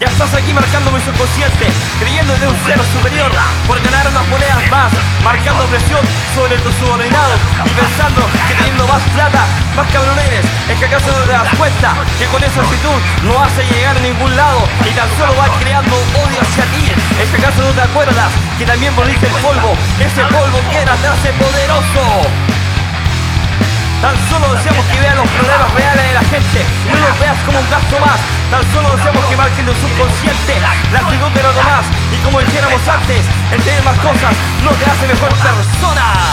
Ya estás aquí marcando mi subconsciente, creyendo en un ser superior por ganar unas monedas más, marcando presión sobre tus subordinados y pensando que teniendo más plata, más cabrones, es que acaso no te das cuenta que con esa actitud no a llegar a ningún lado y tan solo vas creando odio hacia ti. Es que acaso no te acuerdas que también volviste el polvo, ese polvo que te hace poderoso. Solo deseamos que vean los problemas reales de la gente, no los veas como un gasto más. Tan solo deseamos que marquen tu subconsciente la actitud de lo demás. Y como dijéramos antes, el tener más cosas no te hace mejor persona.